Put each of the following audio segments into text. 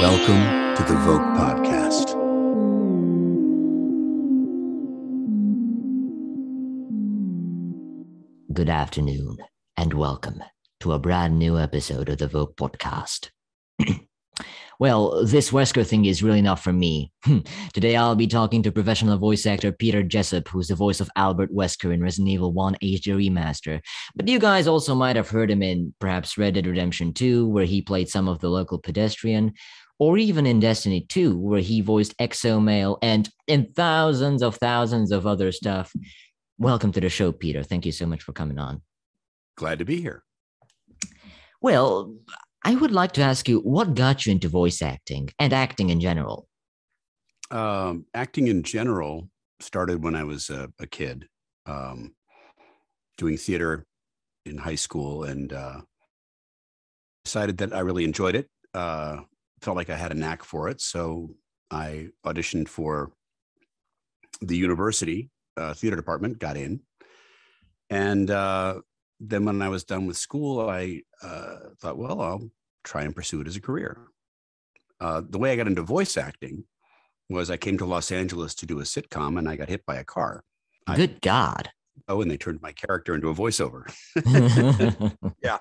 Welcome to the VŌC Podcast. Good afternoon, and welcome to a brand new episode of the VŌC Podcast. Well, this Wesker thing is really not for me. Hmm. Today, I'll be talking to professional voice actor Peter Jessop, who's the voice of Albert Wesker in Resident Evil 1 HD Remaster. But you guys also might have heard him in perhaps Red Dead Redemption 2, where he played some of the local pedestrian, or even in Destiny 2, where he voiced Exo and in thousands of thousands of other stuff. Welcome to the show, Peter. Thank you so much for coming on. Glad to be here. Well, I would like to ask you what got you into voice acting and acting in general? Um, acting in general started when I was a, a kid, um, doing theater in high school, and uh, decided that I really enjoyed it. Uh, felt like I had a knack for it. So I auditioned for the university uh, theater department, got in. And uh, then when I was done with school, I uh, thought, well, I'll try and pursue it as a career. Uh, the way I got into voice acting was I came to Los Angeles to do a sitcom and I got hit by a car. Good I, God. Oh, and they turned my character into a voiceover. yeah.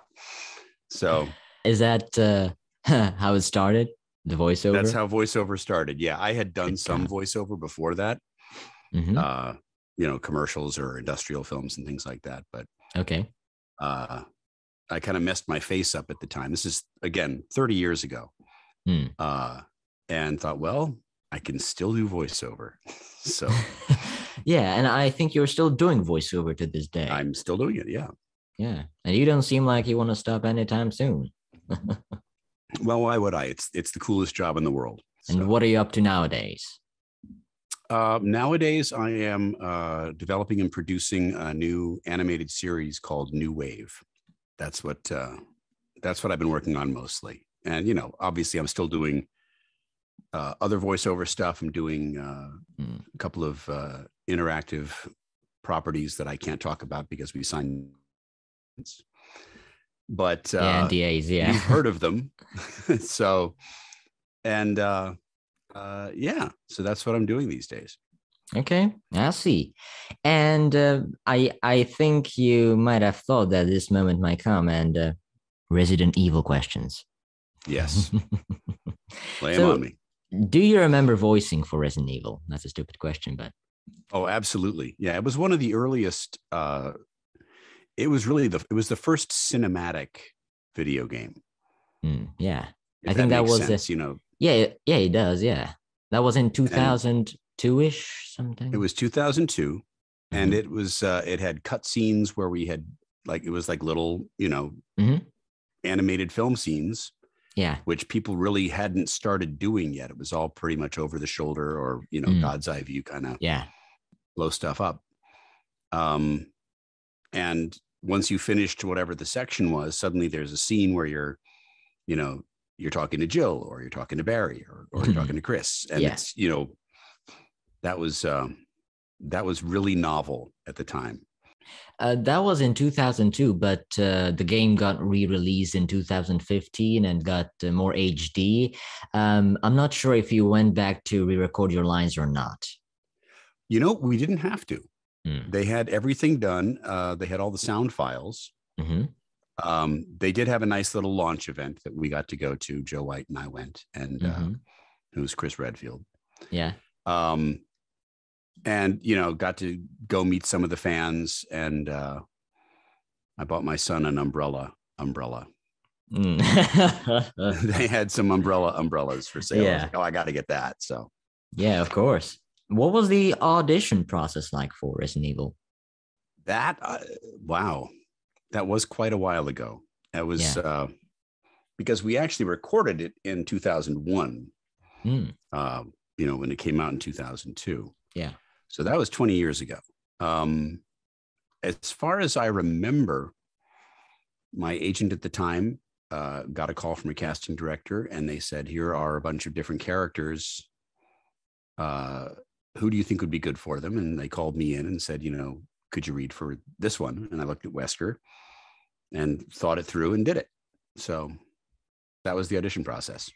So is that uh, how it started? The voiceover. That's how voiceover started. Yeah, I had done some voiceover before that. Mm-hmm. Uh, you know, commercials or industrial films and things like that. But okay, uh, I kind of messed my face up at the time. This is again 30 years ago, mm. uh, and thought, well, I can still do voiceover. so, yeah, and I think you're still doing voiceover to this day. I'm still doing it. Yeah, yeah, and you don't seem like you want to stop anytime soon. well, why would I? It's it's the coolest job in the world. And so. what are you up to nowadays? Uh, nowadays, I am uh, developing and producing a new animated series called New Wave. That's what uh, that's what I've been working on mostly. And you know, obviously, I'm still doing uh, other voiceover stuff. I'm doing mm. a couple of uh, interactive properties that I can't talk about because we signed but uh, NDAs, yeah, you've heard of them. so, and uh, uh, yeah, so that's what I'm doing these days. Okay, I see. And uh, I I think you might have thought that this moment might come and uh, Resident Evil questions. Yes. Lay so, on me. Do you remember voicing for Resident Evil? That's a stupid question, but oh, absolutely. Yeah, it was one of the earliest uh, it was really the it was the first cinematic video game. Mm, yeah, if I think that, that was sense, a, you know. Yeah, yeah, it does. Yeah, that was in two thousand two ish something. It was two thousand two, mm-hmm. and it was uh, it had cutscenes where we had like it was like little you know mm-hmm. animated film scenes. Yeah, which people really hadn't started doing yet. It was all pretty much over the shoulder or you know mm. God's eye view kind of yeah blow stuff up. Um, and once you finished whatever the section was suddenly there's a scene where you're you know you're talking to jill or you're talking to barry or, or you're talking to chris and yeah. it's you know that was um that was really novel at the time uh, that was in 2002, but uh, the game got re-released in 2015 and got uh, more HD. Um, I'm not sure if you went back to re-record your lines or not. You know, we didn't have to. Mm. They had everything done. Uh, they had all the sound files. Mm-hmm. Um, they did have a nice little launch event that we got to go to. Joe White and I went, and uh, mm-hmm. was Chris Redfield. Yeah. Um, and you know, got to go meet some of the fans, and uh, I bought my son an umbrella. Umbrella. Mm. they had some umbrella umbrellas for sale. Yeah. I like, oh, I got to get that. So. Yeah, of course. What was the audition process like for Resident Evil? That uh, wow, that was quite a while ago. That was yeah. uh, because we actually recorded it in 2001. Mm. Uh, you know, when it came out in 2002. Yeah. So that was 20 years ago. Um, as far as I remember, my agent at the time uh, got a call from a casting director, and they said, "Here are a bunch of different characters uh, who do you think would be good for them? And they called me in and said, you know, could you read for this one? And I looked at Wesker and thought it through and did it. So That was the audition process.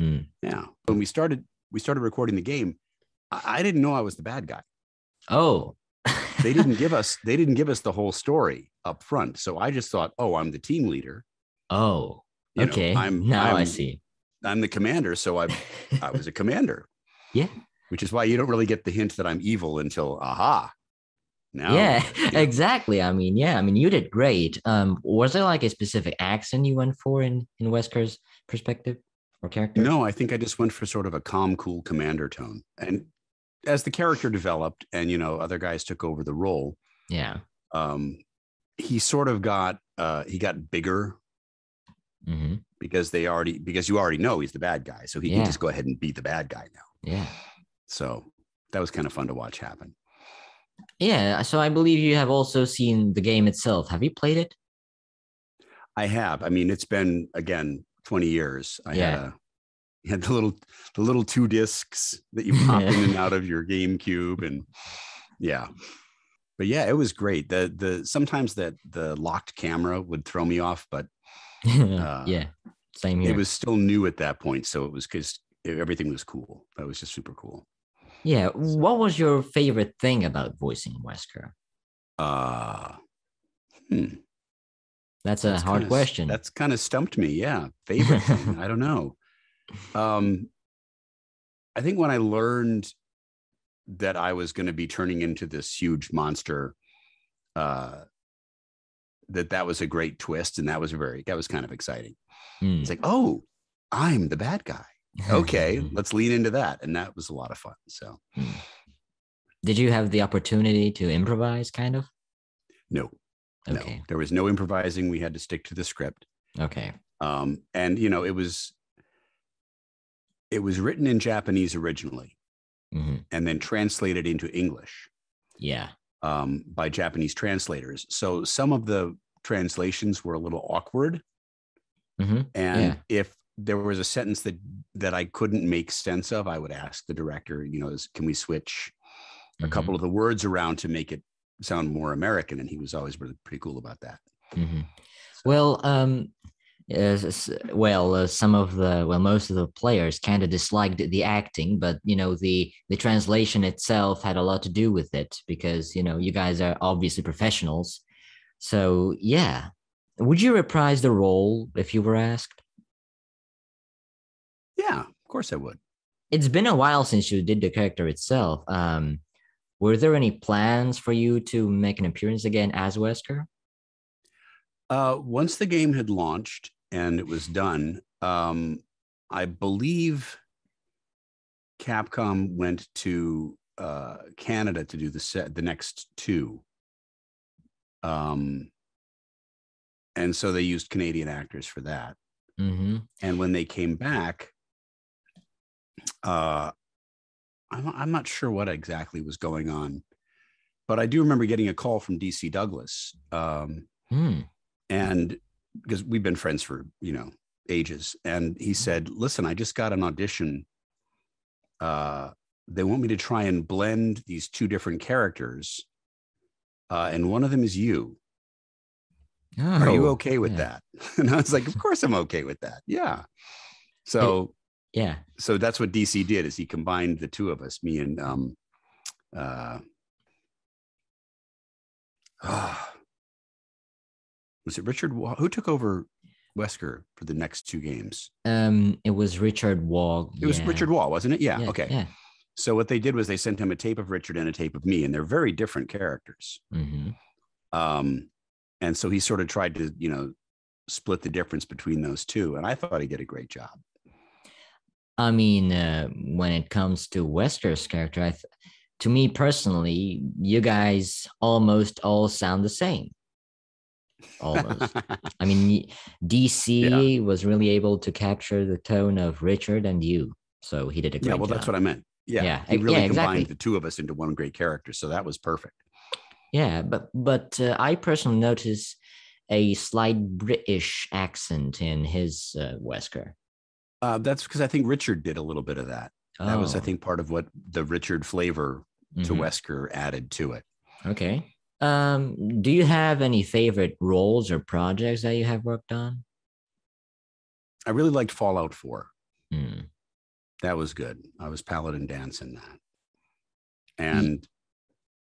Mm. Yeah. When we started, we started recording the game. I, I didn't know I was the bad guy. Oh, They didn't give us, they didn't give us the whole story up front. So I just thought, oh, I'm the team leader. oh, You know, okay. I'm now I I'm- see. I'm the commander. So I, I was a commander. Yeah. Which is why you don't really get the hint that I'm evil until aha. Now, yeah, you know. exactly. I mean, yeah, I mean, you did great. Um, was there like a specific accent you went for in in Wesker's perspective or character? No, I think I just went for sort of a calm, cool commander tone. And as the character developed and, you know, other guys took over the role, Yeah. um, he sort of got, uh, he got bigger hmm because they already, because you already know he's the bad guy. So he Yeah. can just go ahead and be the bad guy now. Yeah. So that was kind of fun to watch happen. Yeah. So I believe you have also seen the game itself. Have you played it? I have. I mean, it's been again 20 years. I Yeah. had a you had the little the little two discs that you pop in and out of your GameCube and yeah. But yeah, it was great. The the sometimes that the locked camera would throw me off, but yeah. Same here. Uh, it was still new at that point. So it was because everything was cool. That was just super cool. yeah. What was your favorite thing about voicing Wesker? Uh hmm. That's a That's hard kinda- question. That's kind of stumped me. Yeah. Favorite thing. I don't know. Um, I think when I learned that I was going to be turning into this huge monster, uh, that that was a great twist, and that was very that was kind of exciting. Hmm. It's like, oh, I'm the bad guy. Okay, let's lean into that, and that was a lot of fun. So Did you have the opportunity to improvise, kind of? no, Okay. no, there was no improvising. We had to stick to the script. Okay. um, and you know it was it was written in japanese originally hmm and then translated into english Yeah. um, by japanese translators. So some of the translations were a little awkward. Hmm and Yeah. if there was a sentence that that i couldn't make sense of i would ask the director you know is, can we switch a couple of the words around to make it sound more american? And he was always really pretty cool about that. Hmm Well, um, yes, well, uh, some of the well, most of the players kind of disliked the acting, but you know, the the translation itself had a lot to do with it because you know you guys are obviously professionals. So yeah, would you reprise the role if you were asked? yeah of course i would It's been a while since you did the character itself. Um, were there any plans for you to make an appearance again as Wesker? Uh, once the game had launched and it was done, um, I believe Capcom went to uh, Canada to do the set, the next two. Um, and so they used Canadian actors for that. Mm-hmm. And when they came back, uh, I'm, I'm not sure what exactly was going on, but I do remember getting a call from DC Douglas. Um, Hmm. and because we've been friends for you know ages. And he said listen i just got an audition uh they want me to try and blend these two different characters uh and one of them is you. Are you Oh, okay with yeah. that? And i was like of course i'm okay with that. Yeah. So Yeah. so that's what dc did is he combined the two of us me and um uh ah, was it richard who took over wesker for the next two games Um, it was Richard Waugh. it was yeah. richard waugh wasn't it yeah, Yeah, okay Yeah. so what they did was they sent him a tape of richard and a tape of me and they're very different characters hmm um and so he sort of tried to you know split the difference between those two and i thought he did a great job I mean, uh, when it comes to Wesker's character, I th- to me personally, you guys almost all sound the same. Almost. I mean, DC was really able to capture the tone of Richard and you, so he did a great job. yeah well job. that's what i meant yeah, Yeah, he really yeah, combined exactly. the two of us into one great character so that was perfect Yeah, but but uh, I personally notice a slight British accent in his uh, Wesker. uh, that's because i think richard did a little bit of that that was i Oh, think part of what the richard flavor to mhm. wesker added to it Okay. Um, do you have any favorite roles or projects that you have worked on? I really liked Fallout 4. Mm. That was good. I was Paladin Danse in that. And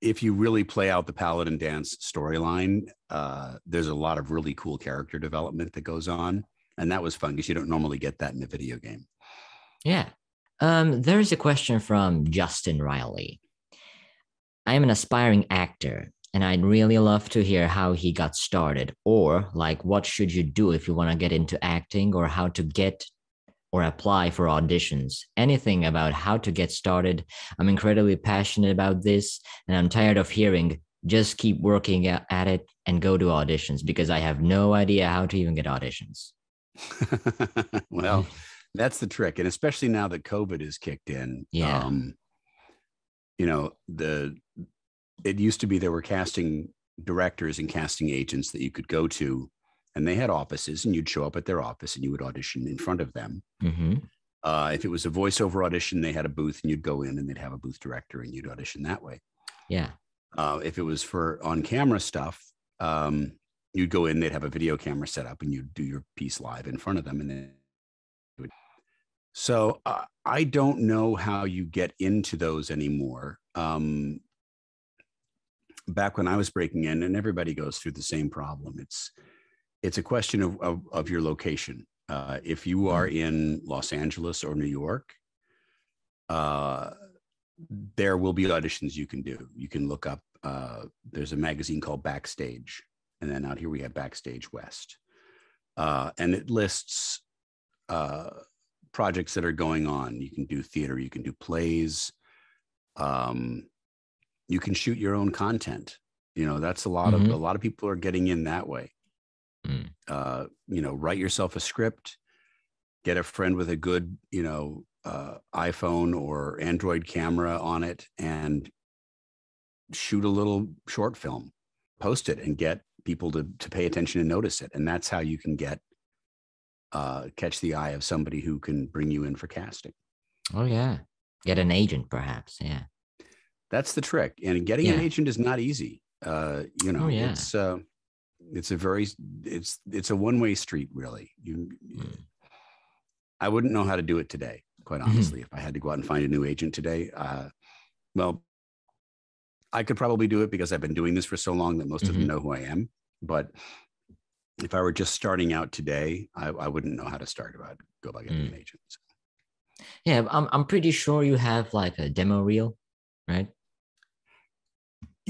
if you really play out the Paladin Danse storyline, uh, there's a lot of really cool character development that goes on. And that was fun because you don't normally get that in a video game. Yeah. Um, there's a question from Justin Riley. I am an aspiring actor and I'd really love to hear how he got started or like what should you do if you want to get into acting or how to get or apply for auditions. Anything about how to get started. I'm incredibly passionate about this and I'm tired of hearing just keep working at it and go to auditions because I have no idea how to even get auditions. well, that's the trick. And especially now that COVID is kicked in. Yeah. Um, you know, the it used to be there were casting directors and casting agents that you could go to and they had offices and you'd show up at their office and you would audition in front of them. Mm-hmm. uh, if it was a voiceover audition they had a booth and you'd go in and they'd have a booth director and you'd audition that way. Yeah. Uh, if it was for on camera stuff um, you'd go in they'd have a video camera set up and you'd do your piece live in front of them and then so uh, i don't know how you get into those anymore. Um, back when i was breaking in and everybody goes through the same problem it's it's a question of, of, of your location. Uh, if you are mm-hmm. in Los Angeles or New York, uh, there will be auditions you can do. You can look up, uh, there's a magazine called Backstage. And then out here we have Backstage West. Uh, and it lists uh, projects that are going on. You can do theater, you can do plays, um, you can shoot your own content. You know, that's a lot mm-hmm. of, a lot of people are getting in that way. Mm. Uh, you know, write yourself a script, get a friend with a good, you know, uh, iPhone or Android camera on it, and shoot a little short film, post it, and get people to to pay attention and notice it. And that's how you can get uh, catch the eye of somebody who can bring you in for casting. Oh yeah, get an agent, perhaps. Yeah, that's the trick. And getting yeah. an agent is not easy. Uh, you know, oh, yeah. it's uh, it's a very it's it's a one way street really you mm. i wouldn't know how to do it today quite mm-hmm. honestly if i had to go out and find a new agent today uh, well i could probably do it because i've been doing this for so long that most mm-hmm. of them mm-hmm. know who i am but if i were just starting out today i, I wouldn't know how to start about go about getting mm. an agent so. yeah I'm, I'm pretty sure you have like a demo reel right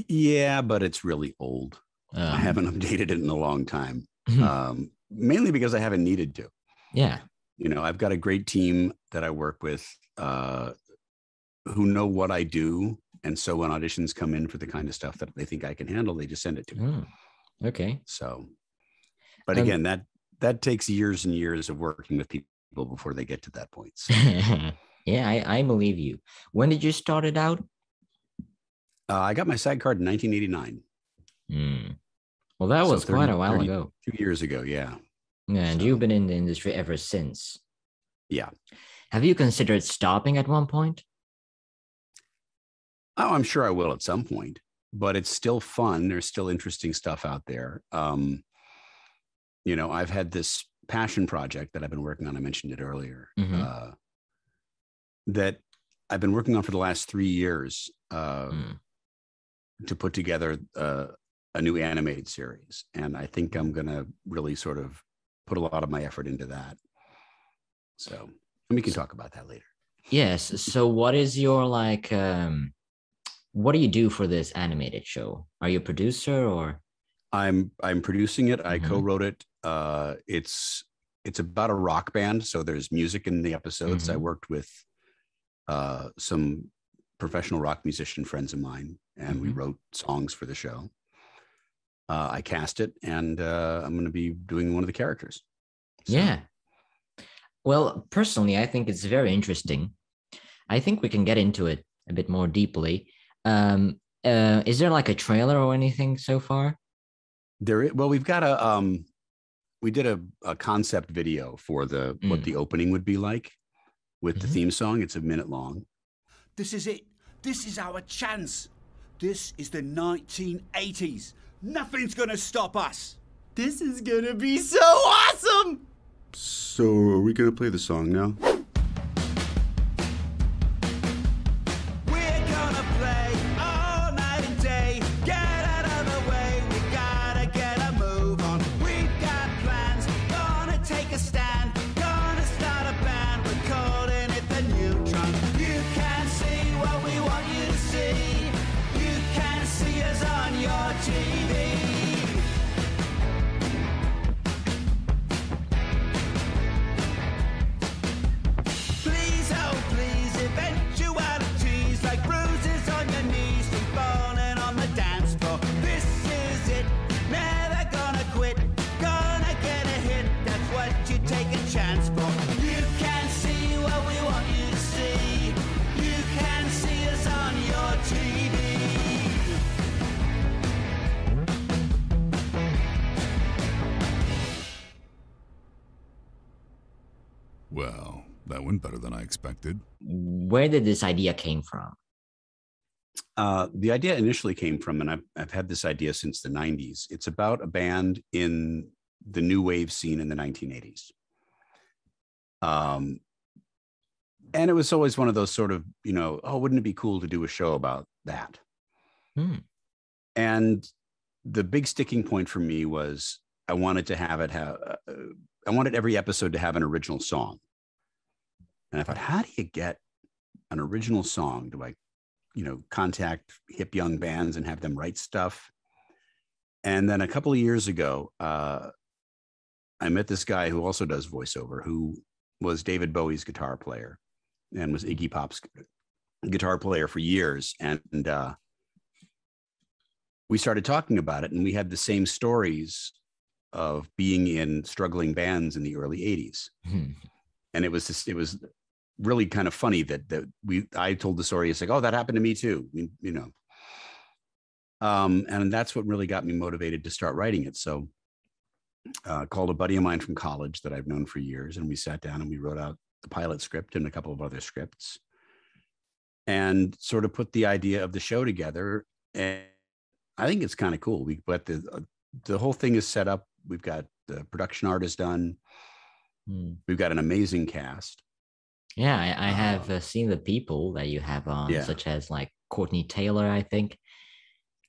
yeah but it's really old um, I haven't updated it in a long time, mm-hmm. um, mainly because I haven't needed to. Yeah. You know, I've got a great team that I work with uh, who know what I do. And so when auditions come in for the kind of stuff that they think I can handle, they just send it to me. Oh, okay. So, but um, again, that that takes years and years of working with people before they get to that point. So. yeah, I, I believe you. When did you start it out? Uh, I got my SAG card in 1989. Mm. Well, that so was 30, quite a while 30, ago. Two years ago, yeah. Yeah, and so. you've been in the industry ever since. Yeah. Have you considered stopping at one point? Oh, I'm sure I will at some point, but it's still fun. There's still interesting stuff out there. Um, you know, I've had this passion project that I've been working on. I mentioned it earlier. Mm-hmm. Uh, that I've been working on for the last three years uh, mm. To put together uh, a new animated series. And I think I'm going to really sort of put a lot of my effort into that. So, and we can talk about that later. Yes. So, what is your like, um, what do you do for this animated show? Are you a producer or? I'm I'm producing it. I mm-hmm. co-wrote it. Uh, it's it's about a rock band, so there's music in the episodes. Mm-hmm. I worked with uh, some professional rock musician friends of mine, and mm-hmm. we wrote songs for the show uh, I cast it, and uh, I'm going to be doing one of the characters. So. Yeah. Well, personally, I think it's very interesting. I think we can get into it a bit more deeply. Um, uh, is there like a trailer or anything so far? There, is, well, we've got a um, we did a, a concept video for the mm. what the opening would be like with mm-hmm. the theme song. It's a minute long. This is it. This is our chance. This is the 1980s. Nothing's gonna stop us. This is gonna be so awesome! So, are we going to play the song now? Went better than I expected. Where did this idea came from? Uh, the idea initially came from, and I've, I've had this idea since the 90s. It's about a band in the new wave scene in the 1980s. Um, and it was always one of those sort of, you know, oh, wouldn't it be cool to do a show about that? Hmm. And the big sticking point for me was I wanted to have it have, uh, I wanted every episode to have an original song. And I thought, how do you get an original song? Do I, you know, contact hip young bands and have them write stuff? And then a couple of years ago, uh, I met this guy who also does voiceover, who was David Bowie's guitar player and was Iggy Pop's guitar player for years. And uh, we started talking about it, and we had the same stories of being in struggling bands in the early 80s Hmm. and it was just it was really kind of funny that that we i told the story it's like oh that happened to me too you, you know. Um and that's what really got me motivated to start writing it. So uh, called a buddy of mine from college that i've known for years and we sat down and we wrote out the pilot script and a couple of other scripts and sort of put the idea of the show together. And i think it's kind of cool. We but the uh, the whole thing is set up. We've got the production art is done. Hmm. we've got an amazing cast Yeah, I, I have Uh, uh, seen the people that you have on, yeah. such as like Courtenay Taylor, I think.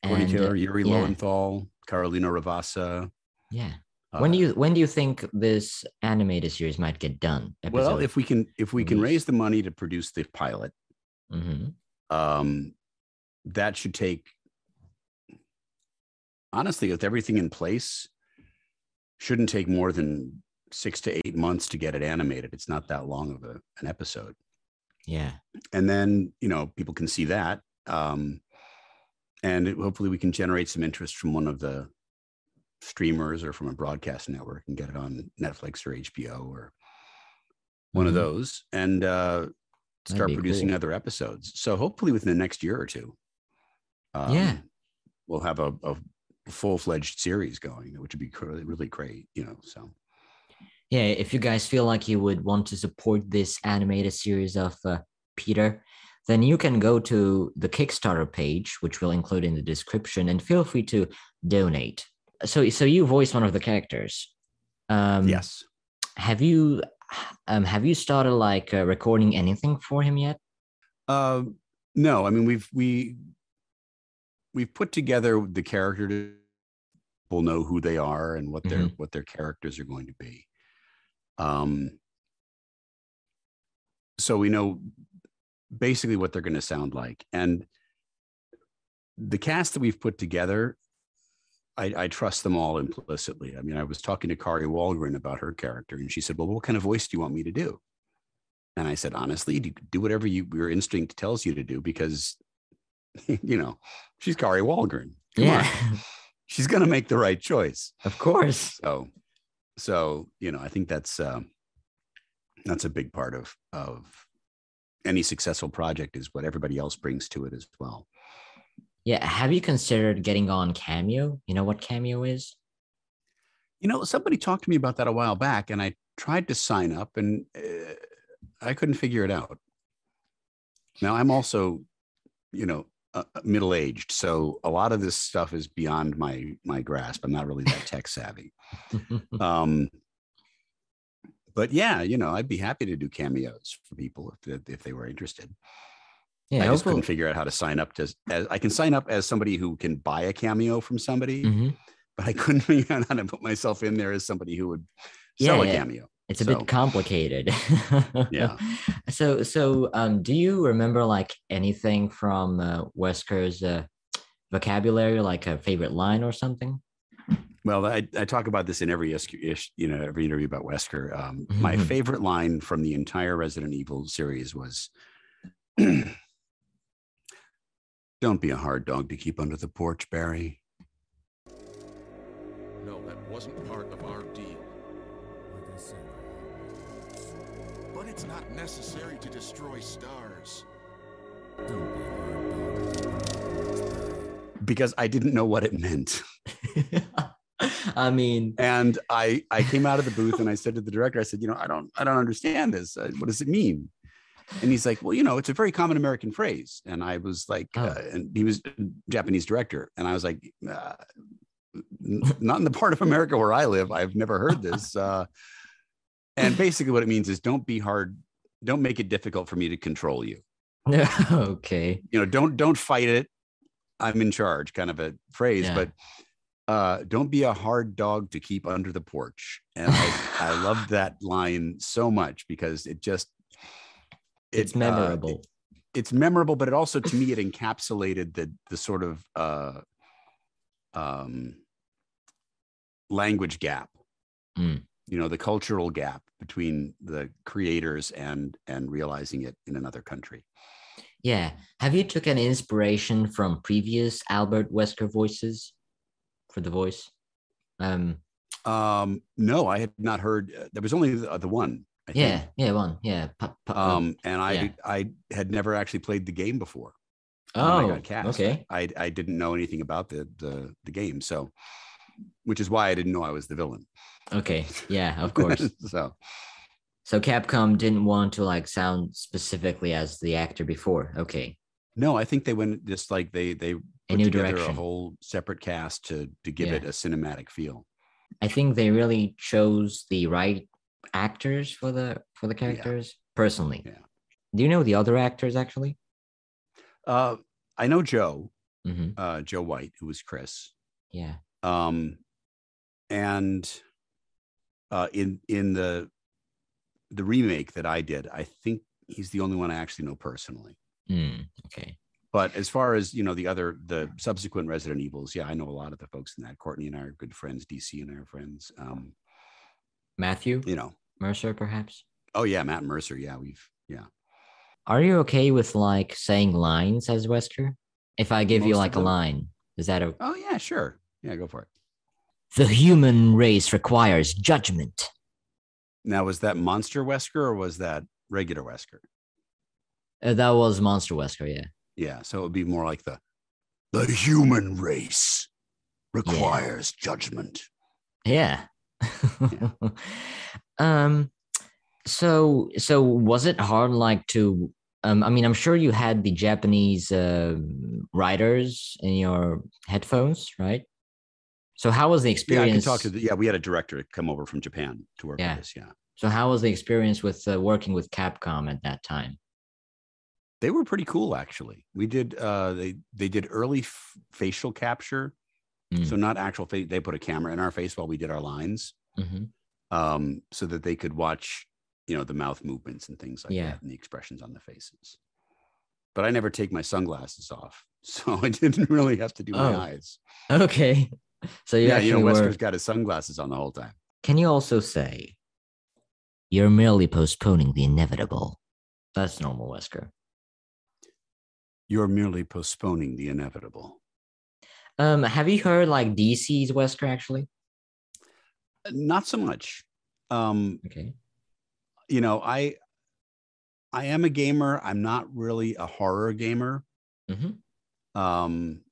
Courtney And, uh, Taylor, Yuri yeah. Lowenthal, Carolina Ravassa. Yeah. when uh, do you when do you think this animated series might get done? well, if we can if we can raise the money to produce the pilot, hmm um, that should take honestly with everything in place shouldn't take more than six to eight months to get it animated it's not that long of a, an episode yeah, and then you know people can see that um, and it, hopefully we can generate some interest from one of the streamers or from a broadcast network and get it on netflix or hbo or one of Mhm. those and uh, start producing cool. other episodes so hopefully within the next year or two um, Yeah. we'll have a, a full-fledged series going which would be really, really great you know so yeah. If you guys feel like you would want to support this animated series of uh, Peter, then you can go to the Kickstarter page, which we'll include in the description, and feel free to donate. So, so you voice one of the characters. Um, yes Have you um have you started like uh, recording anything for him yet? Uh, no, I mean we've we we've put together the character to people know who they are and what their what their characters are going to be. Um, so we know basically what they're going to sound like, and the cast that we've put together. I, I trust them all implicitly. I mean, I was talking to Kari Wahlgren about her character, and she said, "Well, what kind of voice do you want me to do?" And I said, honestly, do, do whatever you, your instinct tells you to do because, you know, she's Kari Wahlgren. Come on. yeah, She's going to make the right choice. of course. So, so, you know, I think that's, um, that's a big part of, of any successful project is what everybody else brings to it as well. Yeah, have you considered getting on Cameo? You know what Cameo is? You know, somebody talked to me about that a while back and I tried to sign up and uh, I couldn't figure it out. Now I'm also, you know, uh, middle aged, so a lot of this stuff is beyond my my grasp. I'm not really that tech savvy. Um, but yeah, you know, I'd be happy to do cameos for people if they, if they were interested. Yeah, I just hopefully- couldn't figure out how to sign up to. As, I can sign up as somebody who can buy a cameo from somebody, Mhm. but I couldn't figure out how to put myself in there as somebody who would sell Yeah, a yeah. cameo. It's a So- bit complicated. Yeah. So, so um, do you remember like anything from uh, Wesker's uh, vocabulary, like a favorite line or something? Well, I, I talk about this in every ish, ish- you know every interview about Wesker. Um, My Mhm. favorite line from the entire Resident Evil series was, "Don't be a hard dog to keep under the porch, Barry." No, that wasn't part of our deal. But it's not necessary to destroy stars. Because I didn't know what it meant, I mean, and I I came out of the booth and I said to the director, I said, "You know, I don't I don't understand this. Uh, What does it mean?" And he's like, "Well, you know, it's a very common American phrase." And I was like, Oh. uh, and he was a Japanese director, and I was like, uh, n- "Not in the part of America where I live. I've never heard this." Uh, and basically, what it means is, don't be hard. Don't make it difficult for me to control you. okay. You know, don't don't fight it. I'm in charge, kind of a phrase, Yeah. but uh, don't be a hard dog to keep under the porch. And I, I loved that line so much because it just It's it, uh, memorable. it's memorable, but it also to me it encapsulated the the sort of uh, um, language gap. Mm. You know, the cultural gap between the creators and and realizing it in another country. yeah. Have you took an inspiration from previous Albert Wesker voices for the voice? Um. Um, no, I had not heard. Uh, there was only the, the one. I Yeah. think. Yeah. One. Yeah. pu- uh, Um, and I yeah. I had never actually played the game before. I oh. got cast. Okay. I I didn't know anything about the the the game, so which is why I didn't know I was the villain. Okay. Yeah. Of course. so So Capcom didn't want to like sound specifically as the actor before. Okay. no, I think they went just like they they put new together direction. a whole separate cast to to give Yeah. it a cinematic feel. I think they really chose the right actors for the for the characters personally. Yeah. Do you know the other actors actually? Uh, I know Joe, hmm uh, Joe White, who was Chris. Yeah. um and uh in in the the remake that i did i think he's the only one i actually know personally Mm, okay. but as far as you know the other the subsequent resident evils yeah i know a lot of the folks in that courtney and i are good friends dc and i are friends um Matthew you know Mercer, perhaps. oh yeah matt mercer yeah we've yeah Are you okay with like saying lines as Wesker? If I give you Most of like a them. line, is that a oh yeah sure yeah go for it the human race requires judgment? now was that monster wesker or was that regular wesker Uh, that was Monster Wesker, yeah. yeah so it would be more like the the human race requires judgment Yeah. um so so was it hard like to um I mean I'm sure you had the Japanese um writers in your headphones, right? So how was the Yeah, I experience? can talk to the, yeah, we had a director come over from Japan to work Yeah. with us. Yeah. so how was the experience with uh, working with Capcom at that time? They were pretty cool actually. We did uh they they did early f- facial capture. Mm. So not actual face they put a camera in our face while we did our lines hmm um so that they could watch, you know, the mouth movements and things like Yeah. that and the expressions on the faces. But I never take my sunglasses off. So I didn't really have to do my Oh. eyes. Okay. So you yeah, you know, were, Wesker's got his sunglasses on the whole time. Can you also say you're merely postponing the inevitable? That's normal, Wesker. You're merely postponing the inevitable. Um, have you heard like DC's Wesker actually? Not so much. Um, Okay. you know, I I am a gamer. I'm not really a horror gamer. hmm Um,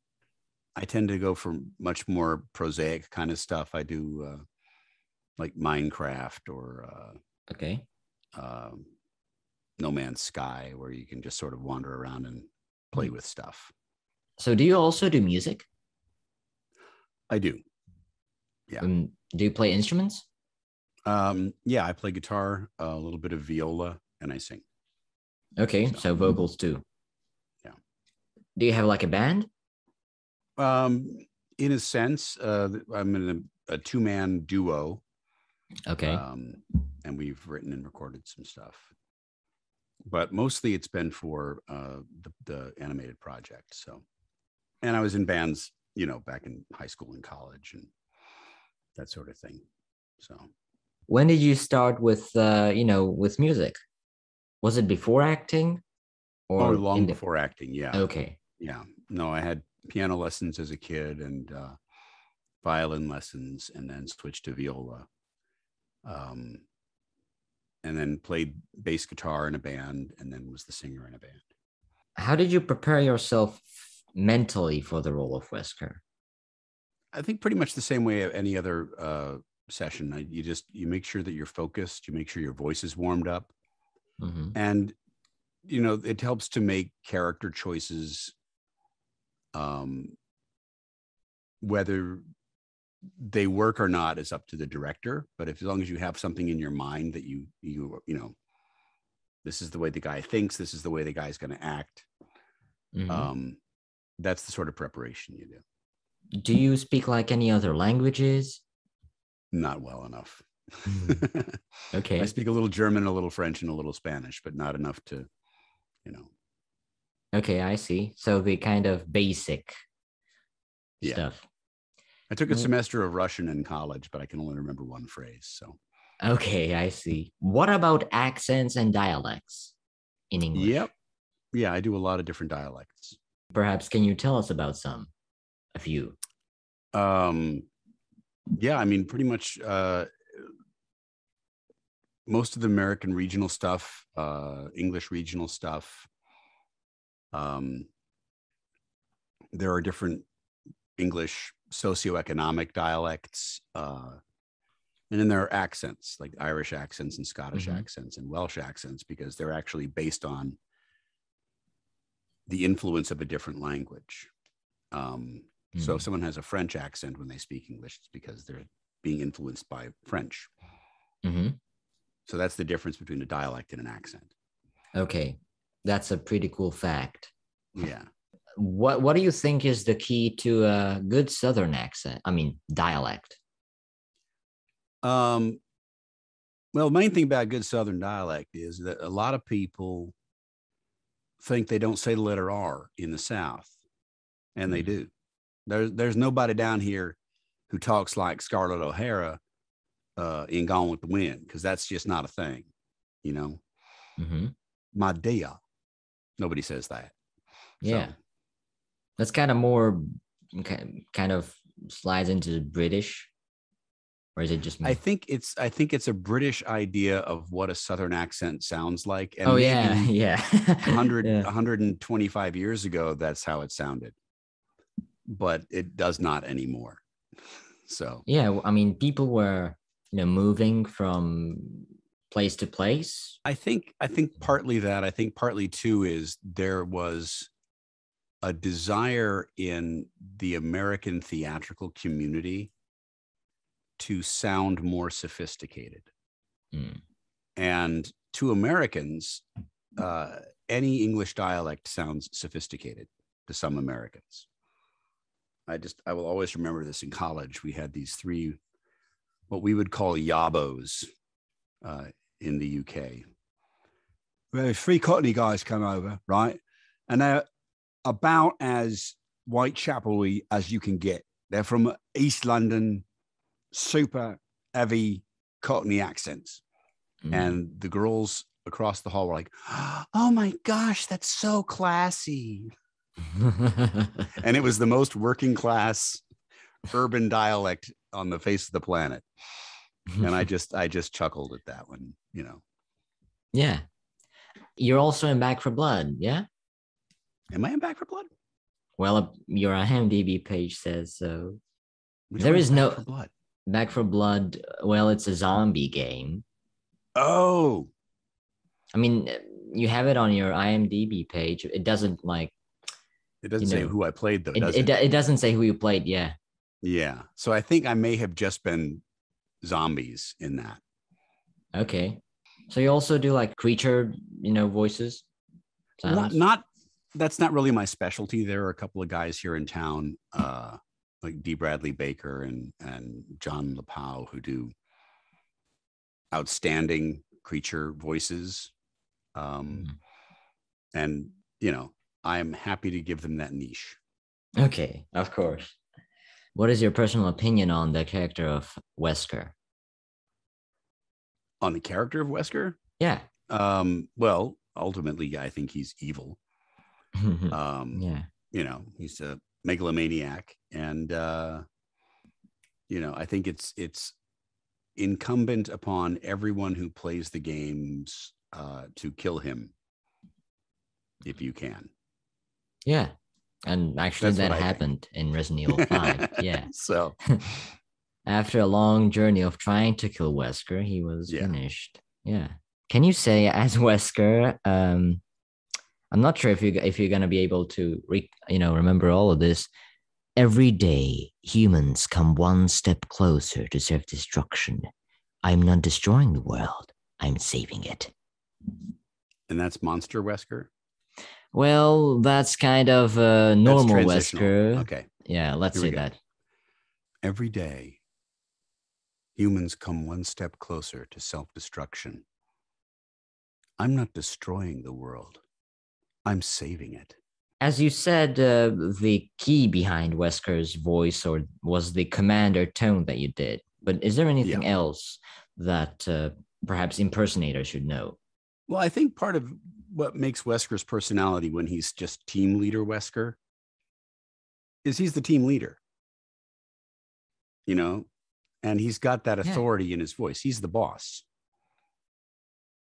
I tend to go for much more prosaic kind of stuff. I do uh, like Minecraft or uh, Okay. um No Man's Sky, where you can just sort of wander around and play Hmm. with stuff. So do you also do music? I do. Yeah. Um, do you play instruments? Um, yeah, I play guitar, a little bit of viola, and I sing. Okay, So- so vocals too. Yeah. Do you have like a band? Um, in a sense, uh, I'm in a, a two man duo. Okay. Um, and we've written and recorded some stuff. But mostly it's been for uh, the, the animated project. So, and I was in bands, you know, back in high school and college and that sort of thing. So, when did you start with uh, you know, with music? Was it before acting? oh, in long before acting. Yeah. Okay. Yeah. No, I had piano lessons as a kid and uh, violin lessons and then switched to viola. Um, and then played bass guitar in a band and then was the singer in a band. How did you prepare yourself mentally for the role of Wesker? I think pretty much the same way of any other uh, session. I, you just you make sure that you're focused. You make sure your voice is warmed up, Mhm. and you know it helps to make character choices. Um, whether they work or not is up to the director. But if as long as you have something in your mind that you you you know, this is the way the guy thinks. This is the way the guy's going to act. Mhm. Um, that's the sort of preparation you do. Do you speak like any other languages? Not well enough. Okay. I speak a little German, a little French, and a little Spanish, but not enough to, you know. Okay, I see. So the kind of basic Yeah. stuff. I took a semester of Russian in college, but I can only remember one phrase. So, Okay, I see. What about accents and dialects in English? yep. Yeah, I do a lot of different dialects. Perhaps can you tell us about some? A few. Um, yeah, I mean, pretty much uh, most of the American regional stuff, uh, English regional stuff. Um, there are different English socioeconomic dialects, uh, and then there are accents like Irish accents and Scottish Mhm. accents and Welsh accents because they're actually based on the influence of a different language. Um, so Mm. if someone has a French accent when they speak English, it's because they're being influenced by French. Mhm. So that's the difference between a dialect and an accent. Okay, that's a pretty cool fact. Yeah. What What do you think is the key to a good Southern accent? I mean, dialect. Um, well, the main thing about good Southern dialect is that a lot of people think they don't say the letter R in the South, and they Mhm. do. There's there's nobody down here who talks like Scarlett O'Hara uh, in Gone with the Wind because that's just not a thing, you know. hmm My dear, nobody says that. So, Yeah, that's kind of more ki- kind of slides into British, or is it just me? I think it's I think it's a British idea of what a Southern accent sounds like. And oh yeah, yeah. 100 Yeah. 125 years ago that's how it sounded but it does not anymore so Yeah, I mean, people were you know moving from place to place. i think i think partly that i think partly too is there was a desire in the american theatrical community to sound more sophisticated Mm. and to americans uh, any english dialect sounds sophisticated to some americans i just i will always remember this in college we had these three what we would call yabos uh, in the uk well, three cockney guys come over right and they're about as whitechapel as you can get they're from east london super heavy cockney accents Mm. and the girls across the hall were like, "Oh my gosh, that's so classy!" And it was the most working class urban dialect on the face of the planet. And I just, I just chuckled at that one. You know, yeah, you're also in Back 4 Blood, yeah. am I in Back 4 Blood? Well, your IMDb page says so. Which There is Back no- for blood. Back 4 Blood. Well, it's a zombie game. Oh, I mean, you have it on your IMDb page. It doesn't like it doesn't You say know, who I played though, it. does It, it? it doesn't say who you played. Yeah. Yeah. So I think I may have just been zombies in that. Okay. So you also do like creature, you know, voices? Not, Sounds? not that's not really my specialty. There are a couple of guys here in town, uh, like Dee Bradley Baker and and John Lapau, who do outstanding creature voices. Um, Mhm. and you know, I'm happy to give them that niche. Okay, of course. What is your personal opinion on the character of Wesker? On the character of Wesker, Yeah. um, well, ultimately, I think he's evil. Um, yeah. you know he's a megalomaniac and uh you know i think it's it's incumbent upon everyone who plays the games uh to kill him if you can Yeah. And actually That's that happened in Resident Evil 5. yeah. so After a long journey of trying to kill Wesker, he was Yeah. finished. Yeah. Can you say as Wesker, um I'm not sure if you if you're gonna be able to re, you know remember all of this. Every day, humans come one step closer to self destruction. I'm not destroying the world. I'm saving it. and that's monster wesker Well, that's kind of a normal. Wesker. okay Yeah, let's Here say that. every day humans come one step closer to self-destruction i'm not destroying the world i'm saving it As you said, uh, the key behind Wesker's voice or was the commander tone that you did. But is there anything else that uh, perhaps impersonators should know? Well, I think part of what makes Wesker's personality when he's just team leader Wesker is he's the team leader. You know, and he's got that Yeah. authority in his voice. He's the boss.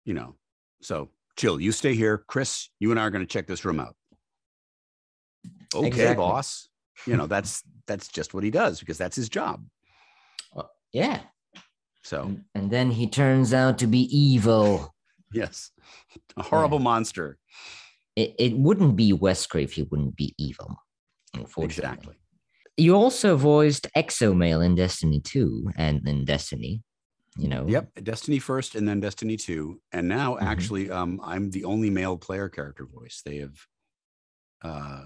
You know, so chill, you stay here. Chris, you and I are going to check this room out. Okay, Exactly. boss. You know, that's that's just what he does because that's his job. Yeah. So, And, and then he turns out to be evil. yes, a horrible monster. It, it wouldn't be Wesker if he wouldn't be evil. Unfortunately. Exactly. You also voiced Exomale in Destiny 2 and in Destiny. You know. Yep, Destiny first and then Destiny 2. And now Mhm. actually um I'm the only male player character voice. They have uh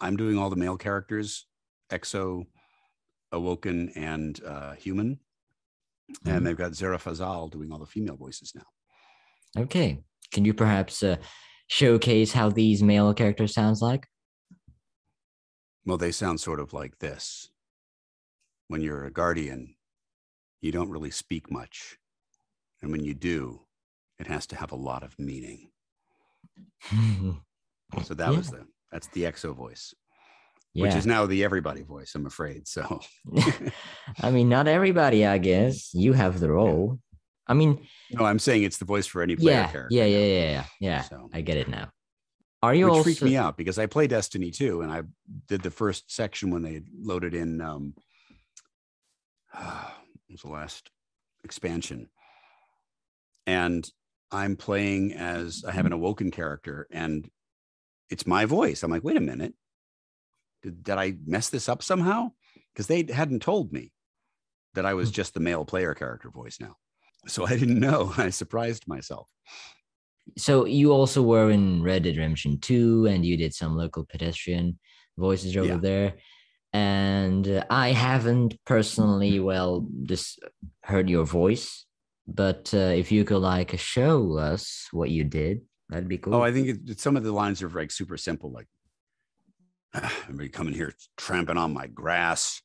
I'm doing all the male characters, Exo, Awoken, and uh Human. Mhm. And they've got Zehra Fazal doing all the female voices now. Okay. Can you perhaps uh, showcase how these male characters sounds like? Well, they sound sort of like this. When you're a guardian, you don't really speak much. And when you do, it has to have a lot of meaning. So that was the that's the exo voice. yeah. which is now the everybody voice, I'm afraid. So I mean, not everybody, I guess. You have the role. I mean, no, I'm saying it's the voice for any player yeah, character. yeah, yeah, yeah, yeah, yeah. So, I get it now. Are you which also? freaked me out because I play Destiny 2 and I did the first section when they loaded in um it was the last expansion. And I'm playing as I have an awoken character and it's my voice. I'm like, wait a minute. Did, did I mess this up somehow? Because they hadn't told me that I was Hmm. just the male player character voice now. So I didn't know. I surprised myself. So you also were in Red Dead Redemption 2 and you did some local pedestrian voices over Yeah. there. And I haven't personally, well, just heard your voice. But uh, if you could like show us what you did, that'd be cool. Oh, I think it, it- some of the lines are like super simple, like everybody coming here tramping on my grass,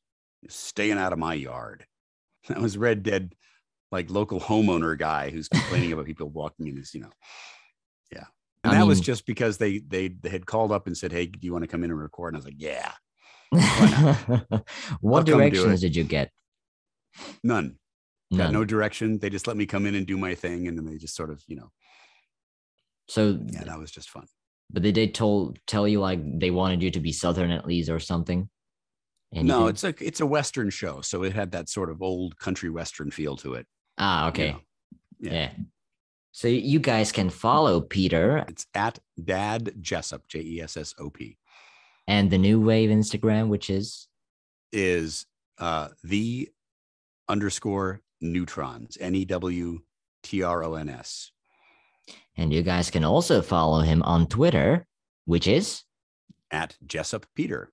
staying out of my yard. That was Red Dead, like local homeowner guy who's complaining about people walking in his, you know, yeah. And I that was just because they they they had called up and said, "Hey, do you want to come in and record?" And I was like, "Yeah, what I'll do directions did you get? none, got no direction. They just let me come in and do my thing, and then they just sort of, you know, so, yeah, that was just fun. but they did told tell you like they wanted you to be Southern at least or something? No, it's a it's a western show, so it had that sort of old country western feel to it. Ah you okay, know. yeah. Yeah. So you guys can follow Peter It's at Dad Jessop, J E S S O P, and the New Wave Instagram, which is is uh, the underscore newtrons, N E W T R O N S. And you guys can also follow him on Twitter, which is. At Jessop Peter.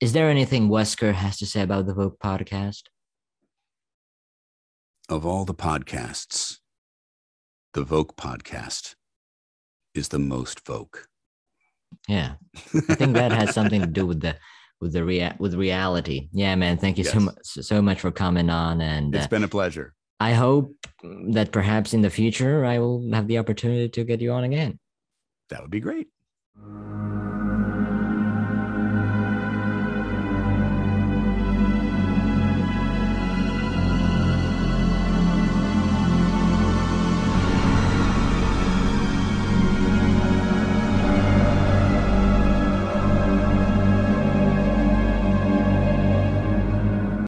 Is there anything Wesker has to say about the VŌC podcast? Of all the podcasts, the VŌC podcast is the most VŌC. Yeah, I think that has something to do with the with the rea- with reality. Yeah, man. Thank you so Yes. much so much for coming on, and It's uh, been a pleasure. I hope that perhaps in the future I will have the opportunity to get you on again. That would be great.